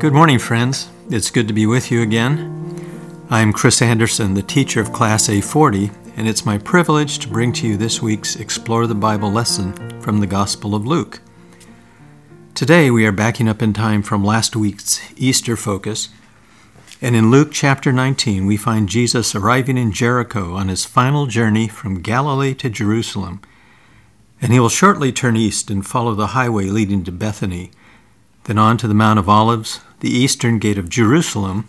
Good morning, friends. It's good to be with you again. I'm Chris Anderson, the teacher of Class A40, and it's my privilege to bring to you this week's Explore the Bible lesson from the Gospel of Luke. Today we are backing up in time from last week's Easter focus, and in Luke chapter 19 we find Jesus arriving in Jericho on his final journey from Galilee to Jerusalem, and he will shortly turn east and follow the highway leading to Bethany, then on to the Mount of Olives, the eastern gate of Jerusalem,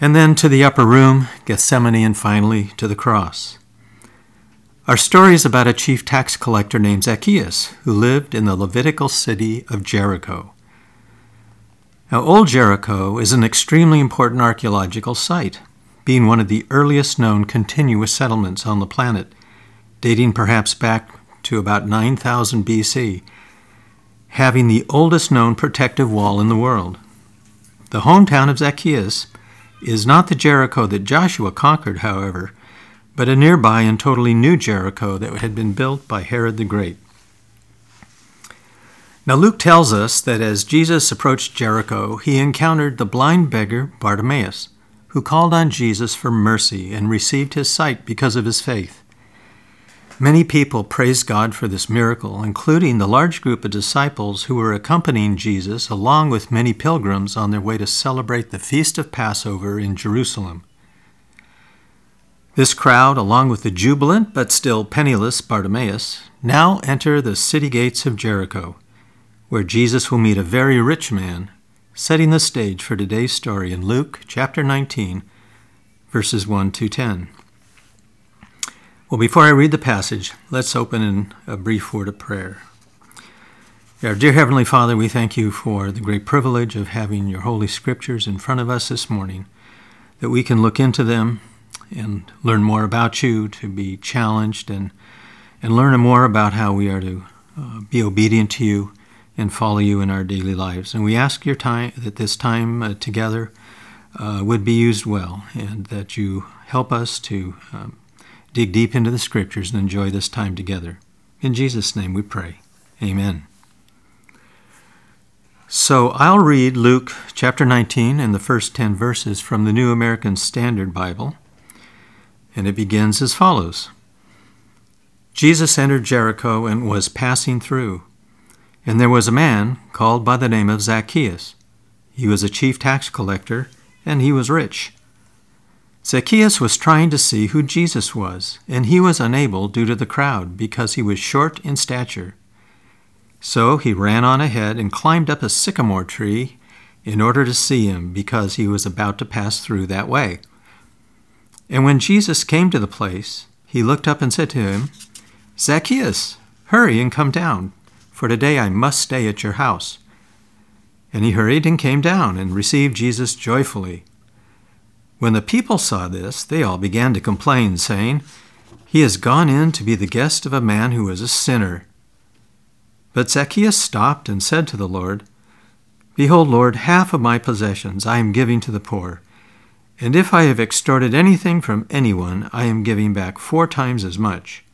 and then to the upper room, Gethsemane, and finally to the cross. Our story is about a chief tax collector named Zacchaeus who lived in the Levitical city of Jericho. Now, Old Jericho is an extremely important archaeological site, being one of the earliest known continuous settlements on the planet, dating perhaps back to about 9000 BC, having the oldest known protective wall in the world. The hometown of Zacchaeus is not the Jericho that Joshua conquered, however, but a nearby and totally new Jericho that had been built by Herod the Great. Now, Luke tells us that as Jesus approached Jericho, he encountered the blind beggar Bartimaeus, who called on Jesus for mercy and received his sight because of his faith. Many people praised God for this miracle, including the large group of disciples who were accompanying Jesus, along with many pilgrims on their way to celebrate the Feast of Passover in Jerusalem. This crowd, along with the jubilant but still penniless Bartimaeus, now enter the city gates of Jericho, where Jesus will meet a very rich man, setting the stage for today's story in Luke chapter 19, verses 1 to 10. Well, before I read the passage, let's open in a brief word of prayer. Our dear Heavenly Father, we thank you for the great privilege of having your Holy Scriptures in front of us this morning, that we can look into them and learn more about you, to be challenged and, and learn more about how we are to uh, be obedient to you and follow you in our daily lives. And we ask your time that this time uh, together uh, would be used well, and that you help us to um, dig deep into the scriptures and enjoy this time together. In Jesus' name we pray. Amen. So I'll read Luke chapter 19 and the first 10 verses from the New American Standard Bible, and it begins as follows Jesus entered Jericho and was passing through, and there was a man called by the name of Zacchaeus. He was a chief tax collector, and he was rich. Zacchaeus was trying to see who Jesus was, and he was unable due to the crowd because he was short in stature. So he ran on ahead and climbed up a sycamore tree in order to see him because he was about to pass through that way. And when Jesus came to the place, he looked up and said to him, Zacchaeus, hurry and come down, for today I must stay at your house. And he hurried and came down and received Jesus joyfully. When the people saw this, they all began to complain, saying, He has gone in to be the guest of a man who is a sinner. But Zacchaeus stopped and said to the Lord, Behold, Lord, half of my possessions I am giving to the poor. And if I have extorted anything from anyone, I am giving back four times as much.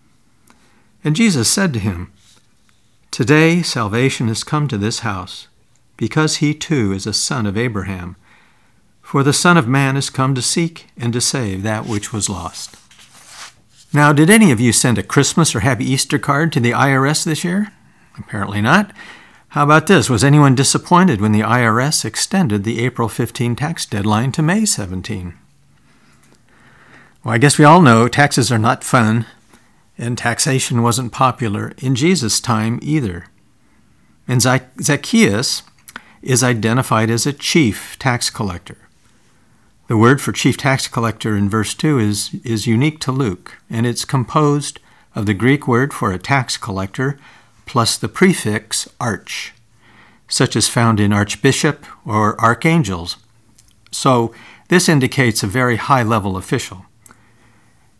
And Jesus said to him, Today salvation has come to this house, because he too is a son of Abraham. For the Son of Man is come to seek and to save that which was lost. Now, did any of you send a Christmas or Happy Easter card to the IRS this year? Apparently not. How about this? Was anyone disappointed when the IRS extended the April 15 tax deadline to May 17? Well, I guess we all know taxes are not fun, and taxation wasn't popular in Jesus' time either. And Zacchaeus is identified as a chief tax collector. The word for chief tax collector in verse 2 is, is unique to Luke, and it's composed of the Greek word for a tax collector plus the prefix arch, such as found in archbishop or archangels. So this indicates a very high level official.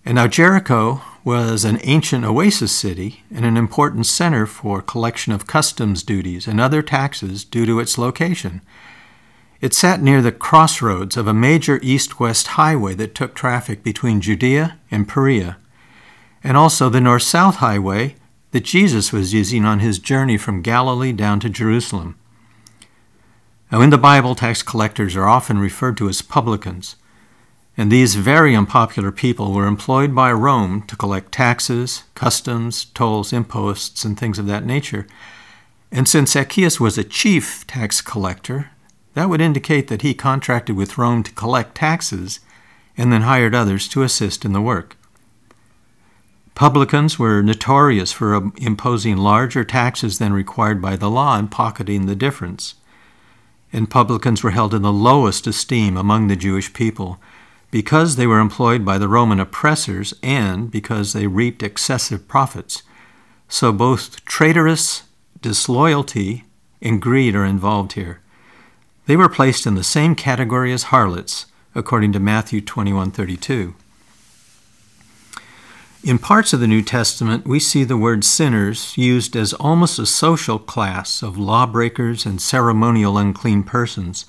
And now Jericho was an ancient oasis city and an important center for collection of customs duties and other taxes due to its location. It sat near the crossroads of a major east west highway that took traffic between Judea and Perea, and also the north south highway that Jesus was using on his journey from Galilee down to Jerusalem. Now, in the Bible, tax collectors are often referred to as publicans, and these very unpopular people were employed by Rome to collect taxes, customs, tolls, imposts, and things of that nature. And since Zacchaeus was a chief tax collector, that would indicate that he contracted with Rome to collect taxes and then hired others to assist in the work. Publicans were notorious for imposing larger taxes than required by the law and pocketing the difference. And publicans were held in the lowest esteem among the Jewish people because they were employed by the Roman oppressors and because they reaped excessive profits. So both traitorous disloyalty and greed are involved here. They were placed in the same category as harlots, according to Matthew 21:32. In parts of the New Testament, we see the word sinners used as almost a social class of lawbreakers and ceremonial unclean persons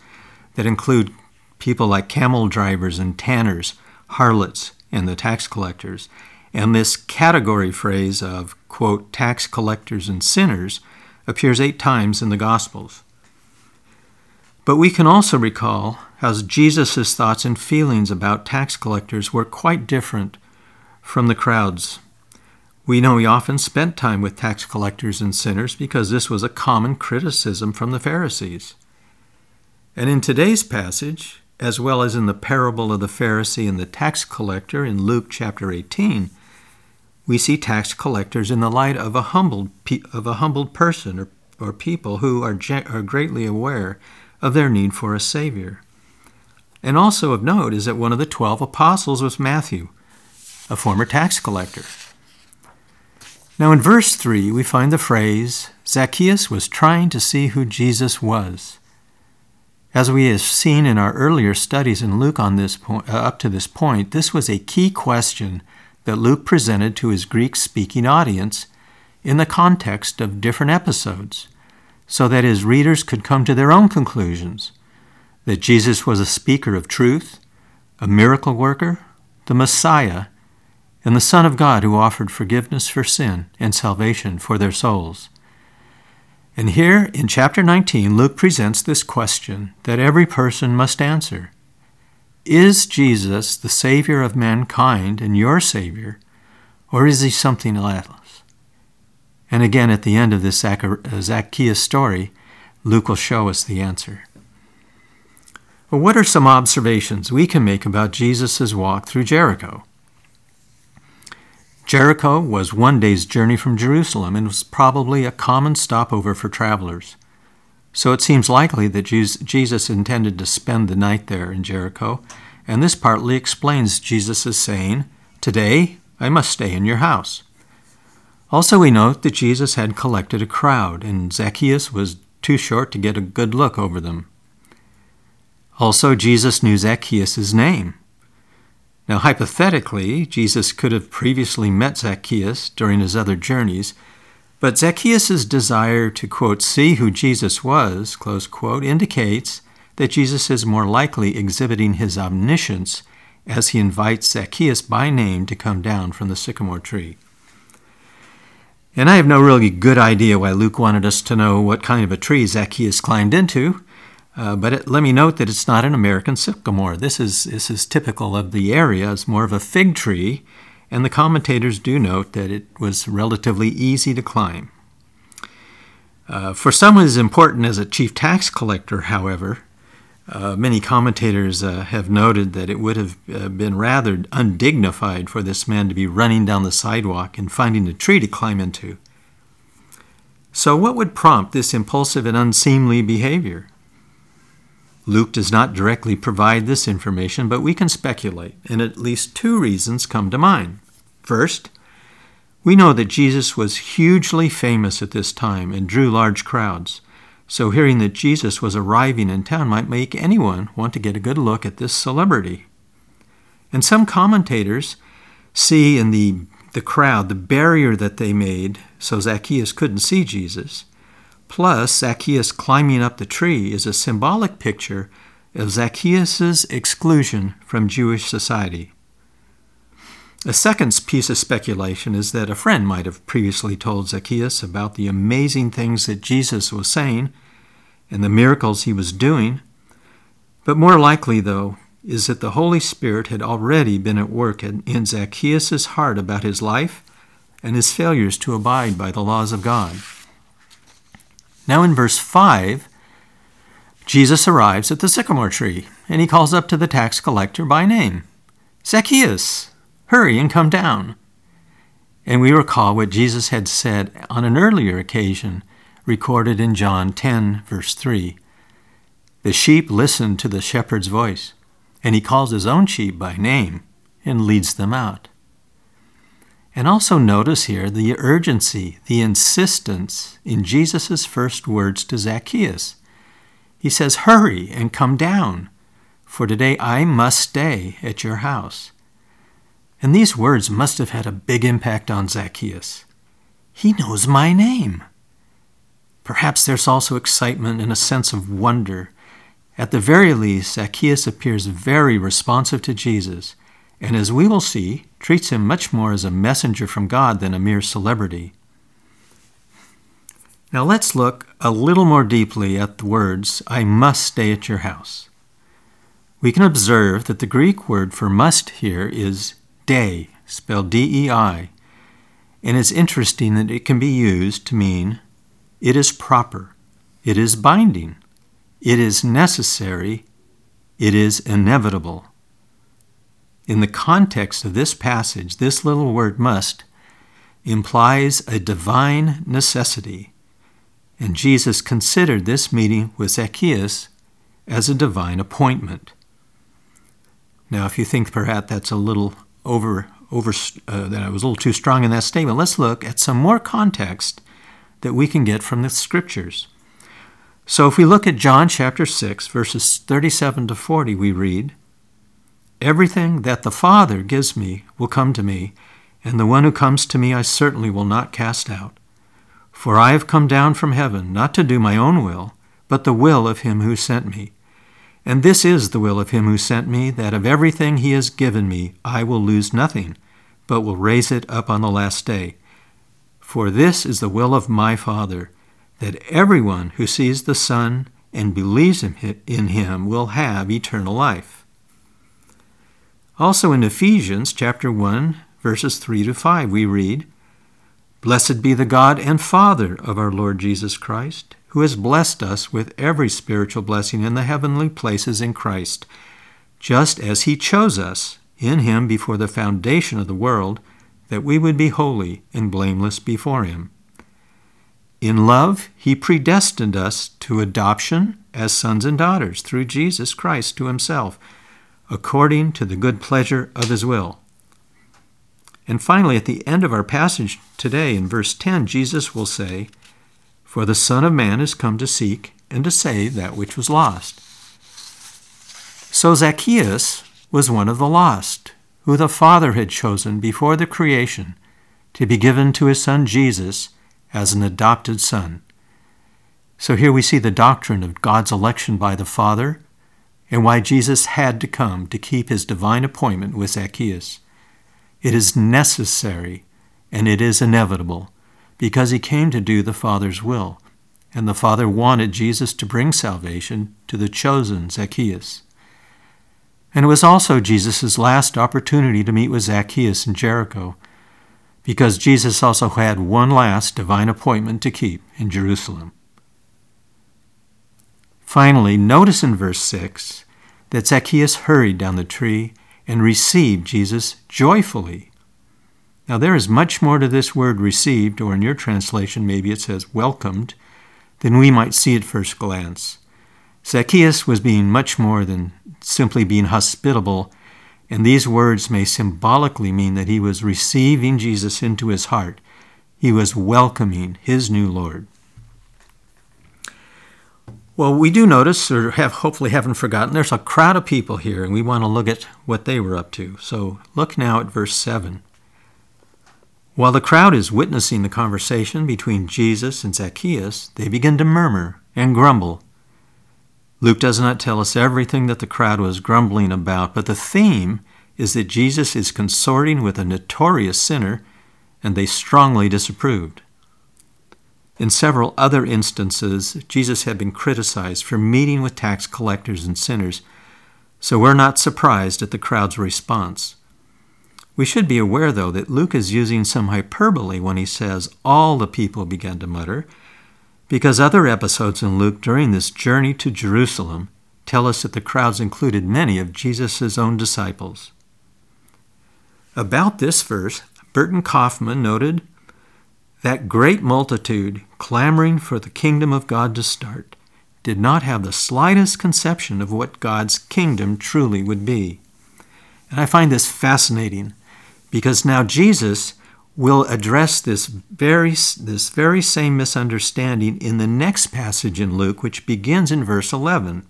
that include people like camel drivers and tanners, harlots, and the tax collectors. And this category phrase of, quote, tax collectors and sinners appears eight times in the Gospels. But we can also recall how Jesus' thoughts and feelings about tax collectors were quite different from the crowds. We know he often spent time with tax collectors and sinners because this was a common criticism from the Pharisees. And in today's passage, as well as in the parable of the Pharisee and the tax collector in Luke chapter 18, we see tax collectors in the light of a humbled, of a humbled person or, or people who are, are greatly aware of their need for a Savior. And also of note is that one of the twelve apostles was Matthew, a former tax collector. Now, in verse 3, we find the phrase Zacchaeus was trying to see who Jesus was. As we have seen in our earlier studies in Luke on this point, uh, up to this point, this was a key question that Luke presented to his Greek speaking audience in the context of different episodes, so that his readers could come to their own conclusions that Jesus was a speaker of truth, a miracle worker, the Messiah, and the Son of God who offered forgiveness for sin and salvation for their souls. And here in chapter 19, Luke presents this question that every person must answer Is Jesus the Savior of mankind and your Savior, or is he something? And again, at the end of this uh, Zacchaeus story, Luke will show us the answer. Well, what are some observations we can make about Jesus' walk through Jericho? Jericho was one day's journey from Jerusalem and was probably a common stopover for travelers. So it seems likely that Jesus intended to spend the night there in Jericho, and this partly explains Jesus' saying, Today I must stay in your house. Also, we note that Jesus had collected a crowd, and Zacchaeus was too short to get a good look over them. Also, Jesus knew Zacchaeus' name, now, hypothetically, Jesus could have previously met Zacchaeus during his other journeys, but Zacchaeus' desire to, quote, see who Jesus was, close quote, indicates that Jesus is more likely exhibiting his omniscience as he invites Zacchaeus by name to come down from the sycamore tree. And I have no really good idea why Luke wanted us to know what kind of a tree Zacchaeus climbed into, uh, but it, let me note that it's not an American sycamore. This is, this is typical of the area. It's more of a fig tree, and the commentators do note that it was relatively easy to climb. Uh, for someone as important as a chief tax collector, however, uh, many commentators uh, have noted that it would have uh, been rather undignified for this man to be running down the sidewalk and finding a tree to climb into. So, what would prompt this impulsive and unseemly behavior? Luke does not directly provide this information, but we can speculate, and at least two reasons come to mind. First, we know that Jesus was hugely famous at this time and drew large crowds. So, hearing that Jesus was arriving in town might make anyone want to get a good look at this celebrity. And some commentators see in the, the crowd the barrier that they made so Zacchaeus couldn't see Jesus Plus, Zacchaeus climbing up the tree is a symbolic picture of Zacchaeus' exclusion from Jewish society. A second piece of speculation is that a friend might have previously told Zacchaeus about the amazing things that Jesus was saying, and the miracles he was doing. But more likely, though, is that the Holy Spirit had already been at work in Zacchaeus' heart about his life and his failures to abide by the laws of God. Now, in verse 5, Jesus arrives at the sycamore tree and he calls up to the tax collector by name Zacchaeus, hurry and come down. And we recall what Jesus had said on an earlier occasion, recorded in John 10, verse 3. The sheep listen to the shepherd's voice, and he calls his own sheep by name and leads them out. And also notice here the urgency, the insistence in Jesus' first words to Zacchaeus. He says, Hurry and come down, for today I must stay at your house. And these words must have had a big impact on Zacchaeus. He knows my name. Perhaps there's also excitement and a sense of wonder. At the very least, Zacchaeus appears very responsive to Jesus, and as we will see, treats him much more as a messenger from God than a mere celebrity. Now let's look a little more deeply at the words, I must stay at your house. We can observe that the Greek word for must here is dei, spelled D E I, and it's interesting that it can be used to mean it is proper, it is binding, it is necessary, it is inevitable. In the context of this passage, this little word must implies a divine necessity, and Jesus considered this meeting with Zacchaeus as a divine appointment. Now, if you think perhaps that's a little over over uh, that I was a little too strong in that statement. Let's look at some more context that we can get from the scriptures. So if we look at John chapter 6 verses 37 to 40 we read, Everything that the Father gives me will come to me, and the one who comes to me I certainly will not cast out. For I have come down from heaven not to do my own will, but the will of him who sent me. And this is the will of him who sent me, that of everything he has given me I will lose nothing, but will raise it up on the last day. For this is the will of my Father, that everyone who sees the Son and believes in him will have eternal life. Also in Ephesians chapter 1, verses 3 to 5, we read, Blessed be the God and Father of our Lord Jesus Christ who has blessed us with every spiritual blessing in the heavenly places in Christ, just as he chose us in him before the foundation of the world, that we would be holy and blameless before him. In love, he predestined us to adoption as sons and daughters through Jesus Christ to himself, according to the good pleasure of his will. And finally, at the end of our passage today, in verse 10, Jesus will say, for the Son of Man is come to seek and to save that which was lost. So Zacchaeus was one of the lost, who the Father had chosen before the creation to be given to his Son Jesus as an adopted son. So here we see the doctrine of God's election by the Father and why Jesus had to come to keep his divine appointment with Zacchaeus. It is necessary and it is inevitable because he came to do the Father's will, and the Father wanted Jesus to bring salvation to the chosen Zacchaeus. And it was also Jesus' last opportunity to meet with Zacchaeus in Jericho, because Jesus also had one last divine appointment to keep in Jerusalem. Finally, notice in verse 6 that Zacchaeus hurried down the tree and received Jesus joyfully. Now, there is much more to this word received, or in your translation, maybe it says welcomed, than we might see at first glance. Zacchaeus was being much more than simply being hospitable, and these words may symbolically mean that he was receiving Jesus into his heart. He was welcoming his new Lord. Well, we do notice, or have hopefully haven't forgotten, there's a crowd of people here, and we want to look at what they were up to. So look now at verse 7. While the crowd is witnessing the conversation between Jesus and Zacchaeus, they begin to murmur and grumble. Luke does not tell us everything that the crowd was grumbling about, but the theme is that Jesus is consorting with a notorious sinner, and they strongly disapproved. In several other instances, Jesus had been criticized for meeting with tax collectors and sinners, so we're not surprised at the crowd's response. We should be aware, though, that Luke is using some hyperbole when he says all the people began to mutter, because other episodes in Luke during this journey to Jerusalem tell us that the crowds included many of Jesus' own disciples. About this verse, Burton Coffman noted that great multitude clamoring for the kingdom of God to start did not have the slightest conception of what God's kingdom truly would be. And I find this fascinating because now Jesus will address this very, this very same misunderstanding in the next passage in Luke, which begins in verse 11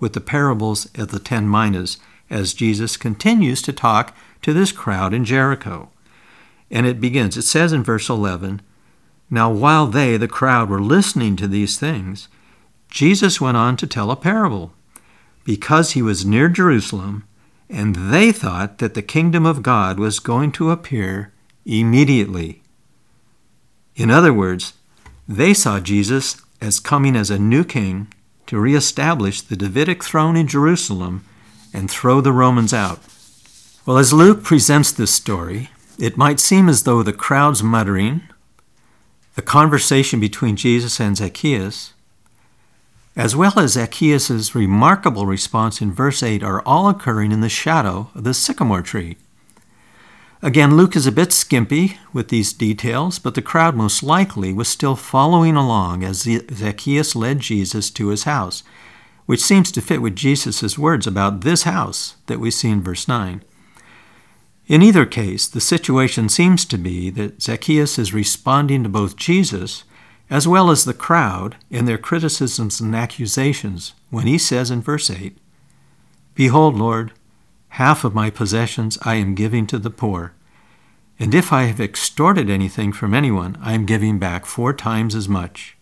with the parables of the ten minas, as Jesus continues to talk to this crowd in Jericho. And it begins, it says in verse 11, Now while they, the crowd, were listening to these things, Jesus went on to tell a parable, because he was near Jerusalem, and they thought that the kingdom of God was going to appear immediately. In other words, they saw Jesus as coming as a new king to reestablish the Davidic throne in Jerusalem and throw the Romans out. Well, as Luke presents this story, it might seem as though the crowd's muttering, the conversation between Jesus and Zacchaeus, as well as Zacchaeus' remarkable response in verse 8 are all occurring in the shadow of the sycamore tree. Again, Luke is a bit skimpy with these details, but the crowd most likely was still following along as Zacchaeus led Jesus to his house, which seems to fit with Jesus' words about this house that we see in verse 9. In either case, the situation seems to be that Zacchaeus is responding to both Jesus as well as the crowd in their criticisms and accusations when he says in verse 8, Behold, Lord, half of my possessions I am giving to the poor. And if I have extorted anything from anyone, I am giving back four times as much.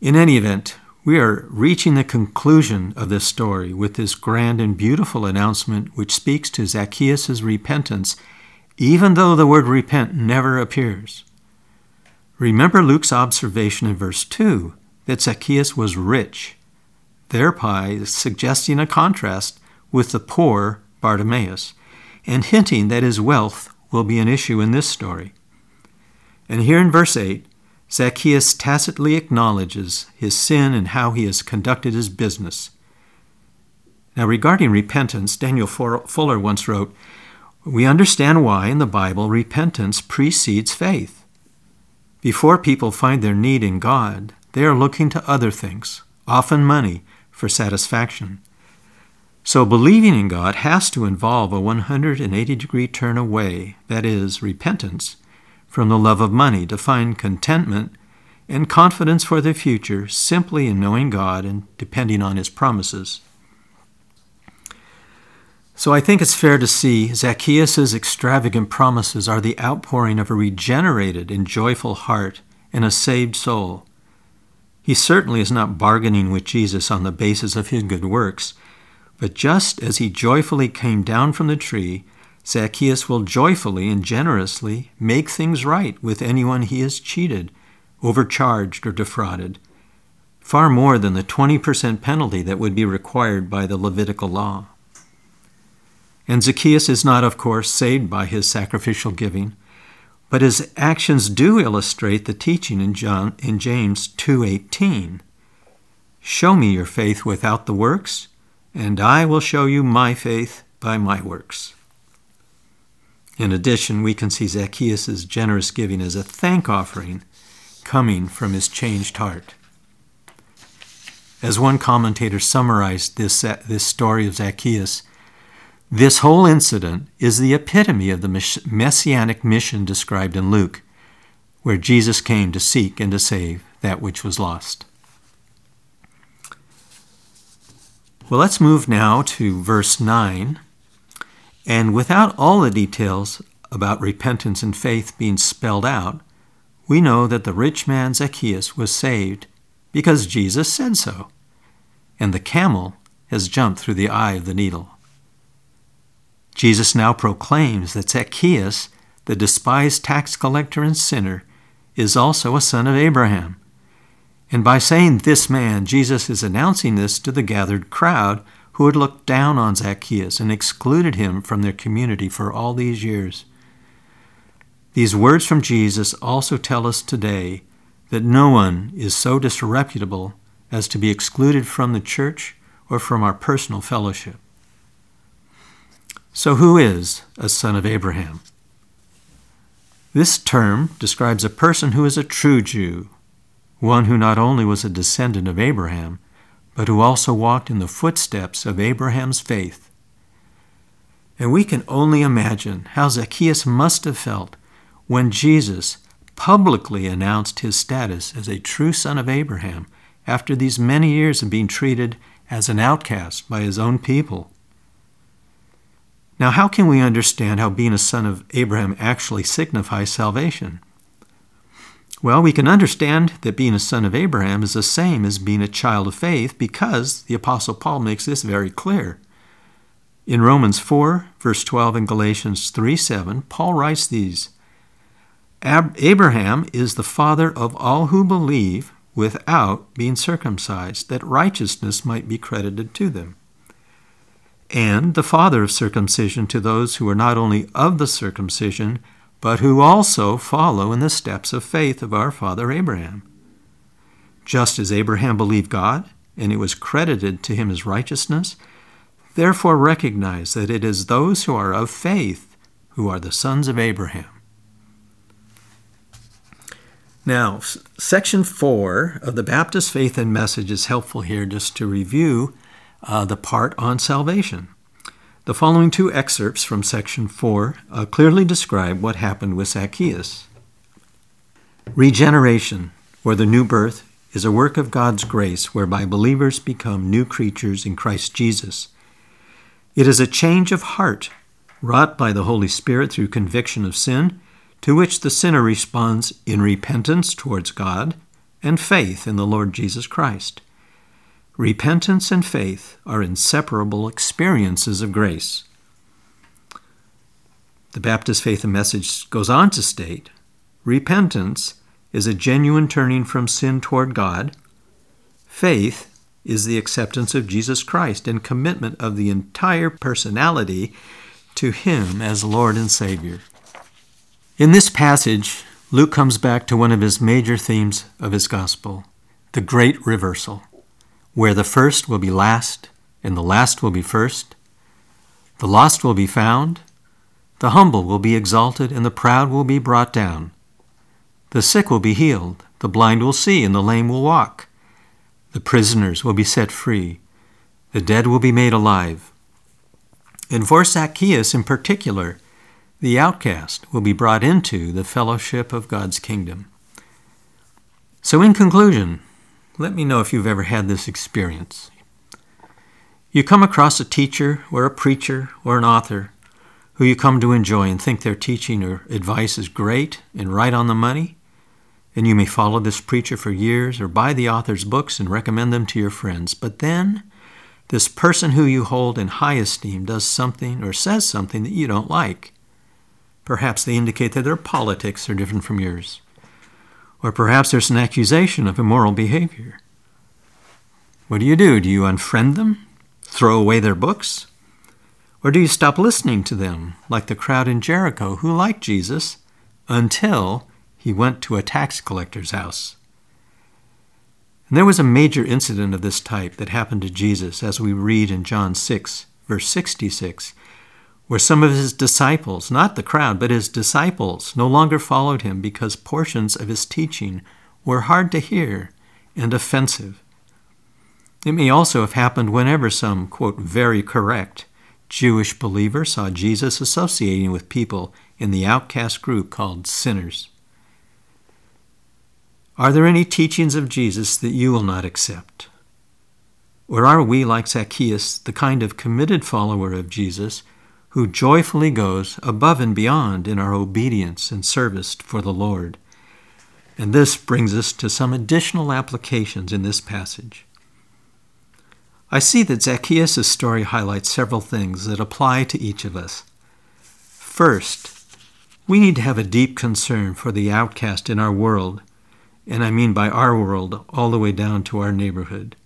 In any event, we are reaching the conclusion of this story with this grand and beautiful announcement which speaks to Zacchaeus' repentance, even though the word repent never appears. Remember Luke's observation in verse 2 that Zacchaeus was rich, thereby suggesting a contrast with the poor Bartimaeus, and hinting that his wealth will be an issue in this story. And here in verse 8, Zacchaeus tacitly acknowledges his sin and how he has conducted his business. Now, regarding repentance, Daniel Fuller once wrote, We understand why in the Bible repentance precedes faith. Before people find their need in God, they are looking to other things, often money, for satisfaction. So believing in God has to involve a 180 degree turn away, that is, repentance, from the love of money to find contentment and confidence for the future simply in knowing God and depending on His promises. So I think it's fair to see Zacchaeus' extravagant promises are the outpouring of a regenerated and joyful heart and a saved soul. He certainly is not bargaining with Jesus on the basis of his good works, but just as he joyfully came down from the tree, Zacchaeus will joyfully and generously make things right with anyone he has cheated, overcharged, or defrauded, far more than the 20% penalty that would be required by the Levitical law. And Zacchaeus is not, of course, saved by his sacrificial giving, but his actions do illustrate the teaching in, John, in James 2:18. Show me your faith without the works, and I will show you my faith by my works. In addition, we can see Zacchaeus' generous giving as a thank offering coming from his changed heart. As one commentator summarized this, this story of Zacchaeus, this whole incident is the epitome of the messianic mission described in Luke, where Jesus came to seek and to save that which was lost. Well, let's move now to verse 9. And without all the details about repentance and faith being spelled out, we know that the rich man Zacchaeus was saved because Jesus said so, and the camel has jumped through the eye of the needle. Jesus now proclaims that Zacchaeus, the despised tax collector and sinner, is also a son of Abraham. And by saying this man, Jesus is announcing this to the gathered crowd who had looked down on Zacchaeus and excluded him from their community for all these years. These words from Jesus also tell us today that no one is so disreputable as to be excluded from the church or from our personal fellowship. So, who is a son of Abraham? This term describes a person who is a true Jew, one who not only was a descendant of Abraham, but who also walked in the footsteps of Abraham's faith. And we can only imagine how Zacchaeus must have felt when Jesus publicly announced his status as a true son of Abraham after these many years of being treated as an outcast by his own people. Now, how can we understand how being a son of Abraham actually signifies salvation? Well, we can understand that being a son of Abraham is the same as being a child of faith because the Apostle Paul makes this very clear. In Romans 4, verse 12, and Galatians 3 7, Paul writes these Ab- Abraham is the father of all who believe without being circumcised, that righteousness might be credited to them. And the father of circumcision to those who are not only of the circumcision, but who also follow in the steps of faith of our father Abraham. Just as Abraham believed God, and it was credited to him as righteousness, therefore recognize that it is those who are of faith who are the sons of Abraham. Now, section four of the Baptist Faith and Message is helpful here just to review uh, the part on salvation. The following two excerpts from section four uh, clearly describe what happened with Zacchaeus. Regeneration, or the new birth, is a work of God's grace whereby believers become new creatures in Christ Jesus. It is a change of heart wrought by the Holy Spirit through conviction of sin to which the sinner responds in repentance towards God and faith in the Lord Jesus Christ. Repentance and faith are inseparable experiences of grace. The Baptist Faith and Message goes on to state repentance is a genuine turning from sin toward God. Faith is the acceptance of Jesus Christ and commitment of the entire personality to Him as Lord and Savior. In this passage, Luke comes back to one of his major themes of his gospel the great reversal, where the first will be last and the last will be first, the lost will be found, the humble will be exalted, and the proud will be brought down. The sick will be healed, the blind will see, and the lame will walk. The prisoners will be set free, the dead will be made alive. And for Zacchaeus in particular, the outcast will be brought into the fellowship of God's kingdom. So, in conclusion, let me know if you've ever had this experience. You come across a teacher or a preacher or an author who you come to enjoy and think their teaching or advice is great and right on the money, and you may follow this preacher for years or buy the author's books and recommend them to your friends. But then, this person who you hold in high esteem does something or says something that you don't like. Perhaps they indicate that their politics are different from yours. Or perhaps there's an accusation of immoral behavior. What do you do? Do you unfriend them? Throw away their books? Or do you stop listening to them, like the crowd in Jericho who liked Jesus until he went to a tax collector's house? And there was a major incident of this type that happened to Jesus, as we read in John 6, verse 66 where some of his disciples, not the crowd, but his disciples, no longer followed him because portions of his teaching were hard to hear and offensive. It may also have happened whenever some, quote, very correct Jewish believer saw Jesus associating with people in the outcast group called sinners. Are there any teachings of Jesus that you will not accept? Or are we, like Zacchaeus, the kind of committed follower of Jesus who joyfully goes above and beyond in our obedience and service for the Lord. And this brings us to some additional applications in this passage. I see that Zacchaeus' story highlights several things that apply to each of us. First, We need to have a deep concern for the outcast in our world, and I mean by our world all the way down to our neighborhood.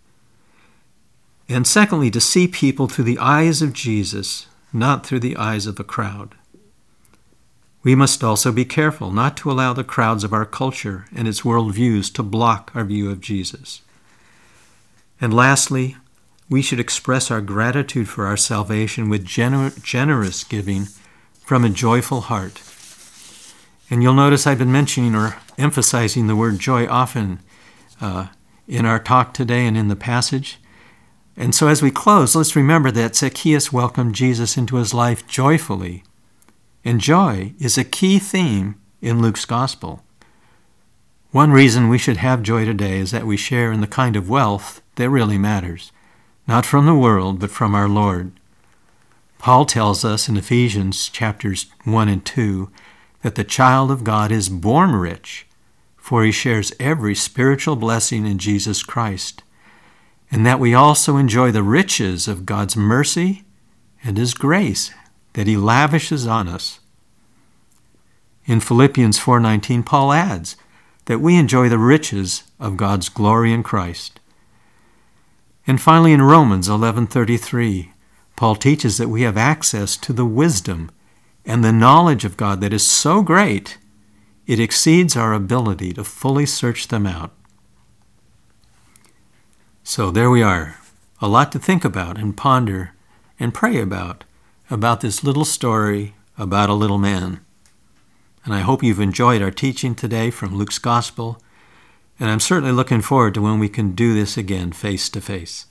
And secondly, to see people through the eyes of Jesus, not through the eyes of the crowd. We must also be careful not to allow the crowds of our culture and its worldviews to block our view of Jesus. And lastly, we should express our gratitude for our salvation with gener- generous giving from a joyful heart. And you'll notice I've been mentioning or emphasizing the word joy often uh, in our talk today and in the passage. And so as we close, let's remember that Zacchaeus welcomed Jesus into his life joyfully and joy is a key theme in Luke's gospel. One reason we should have joy today is that we share in the kind of wealth that really matters, not from the world, but from our Lord. Paul tells us in Ephesians chapters 1 and 2 that the child of God is born rich, for he shares every spiritual blessing in Jesus Christ, and that we also enjoy the riches of God's mercy and his grace that he lavishes on us. In Philippians 4:19 Paul adds that we enjoy the riches of God's glory in Christ. And finally in Romans 11:33 Paul teaches that we have access to the wisdom and the knowledge of God that is so great it exceeds our ability to fully search them out. So there we are, a lot to think about and ponder and pray about about this little story about a little man. And I hope you've enjoyed our teaching today from Luke's Gospel, and I'm certainly looking forward to when we can do this again face to face.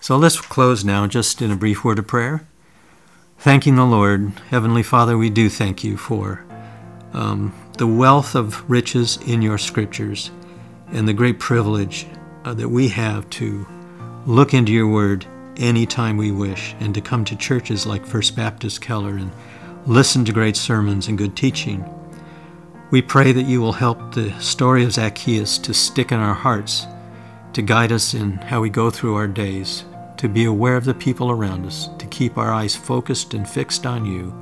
So let's close now just in a brief word of prayer. Thanking the Lord, Heavenly Father, we do thank you for um, the wealth of riches in your scriptures and the great privilege uh, that we have to look into your word anytime we wish and to come to churches like First Baptist Keller and listen to great sermons and good teaching. We pray that you will help the story of Zacchaeus to stick in our hearts, to guide us in how we go through our days, to be aware of the people around us, to keep our eyes focused and fixed on you,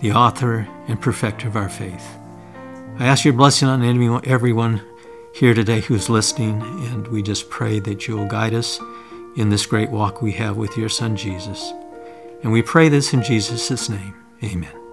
the author and perfecter of our faith. I ask your blessing on everyone here today who's listening, and we just pray that you will guide us in this great walk we have with your Son Jesus. And we pray this in Jesus' name. Amen.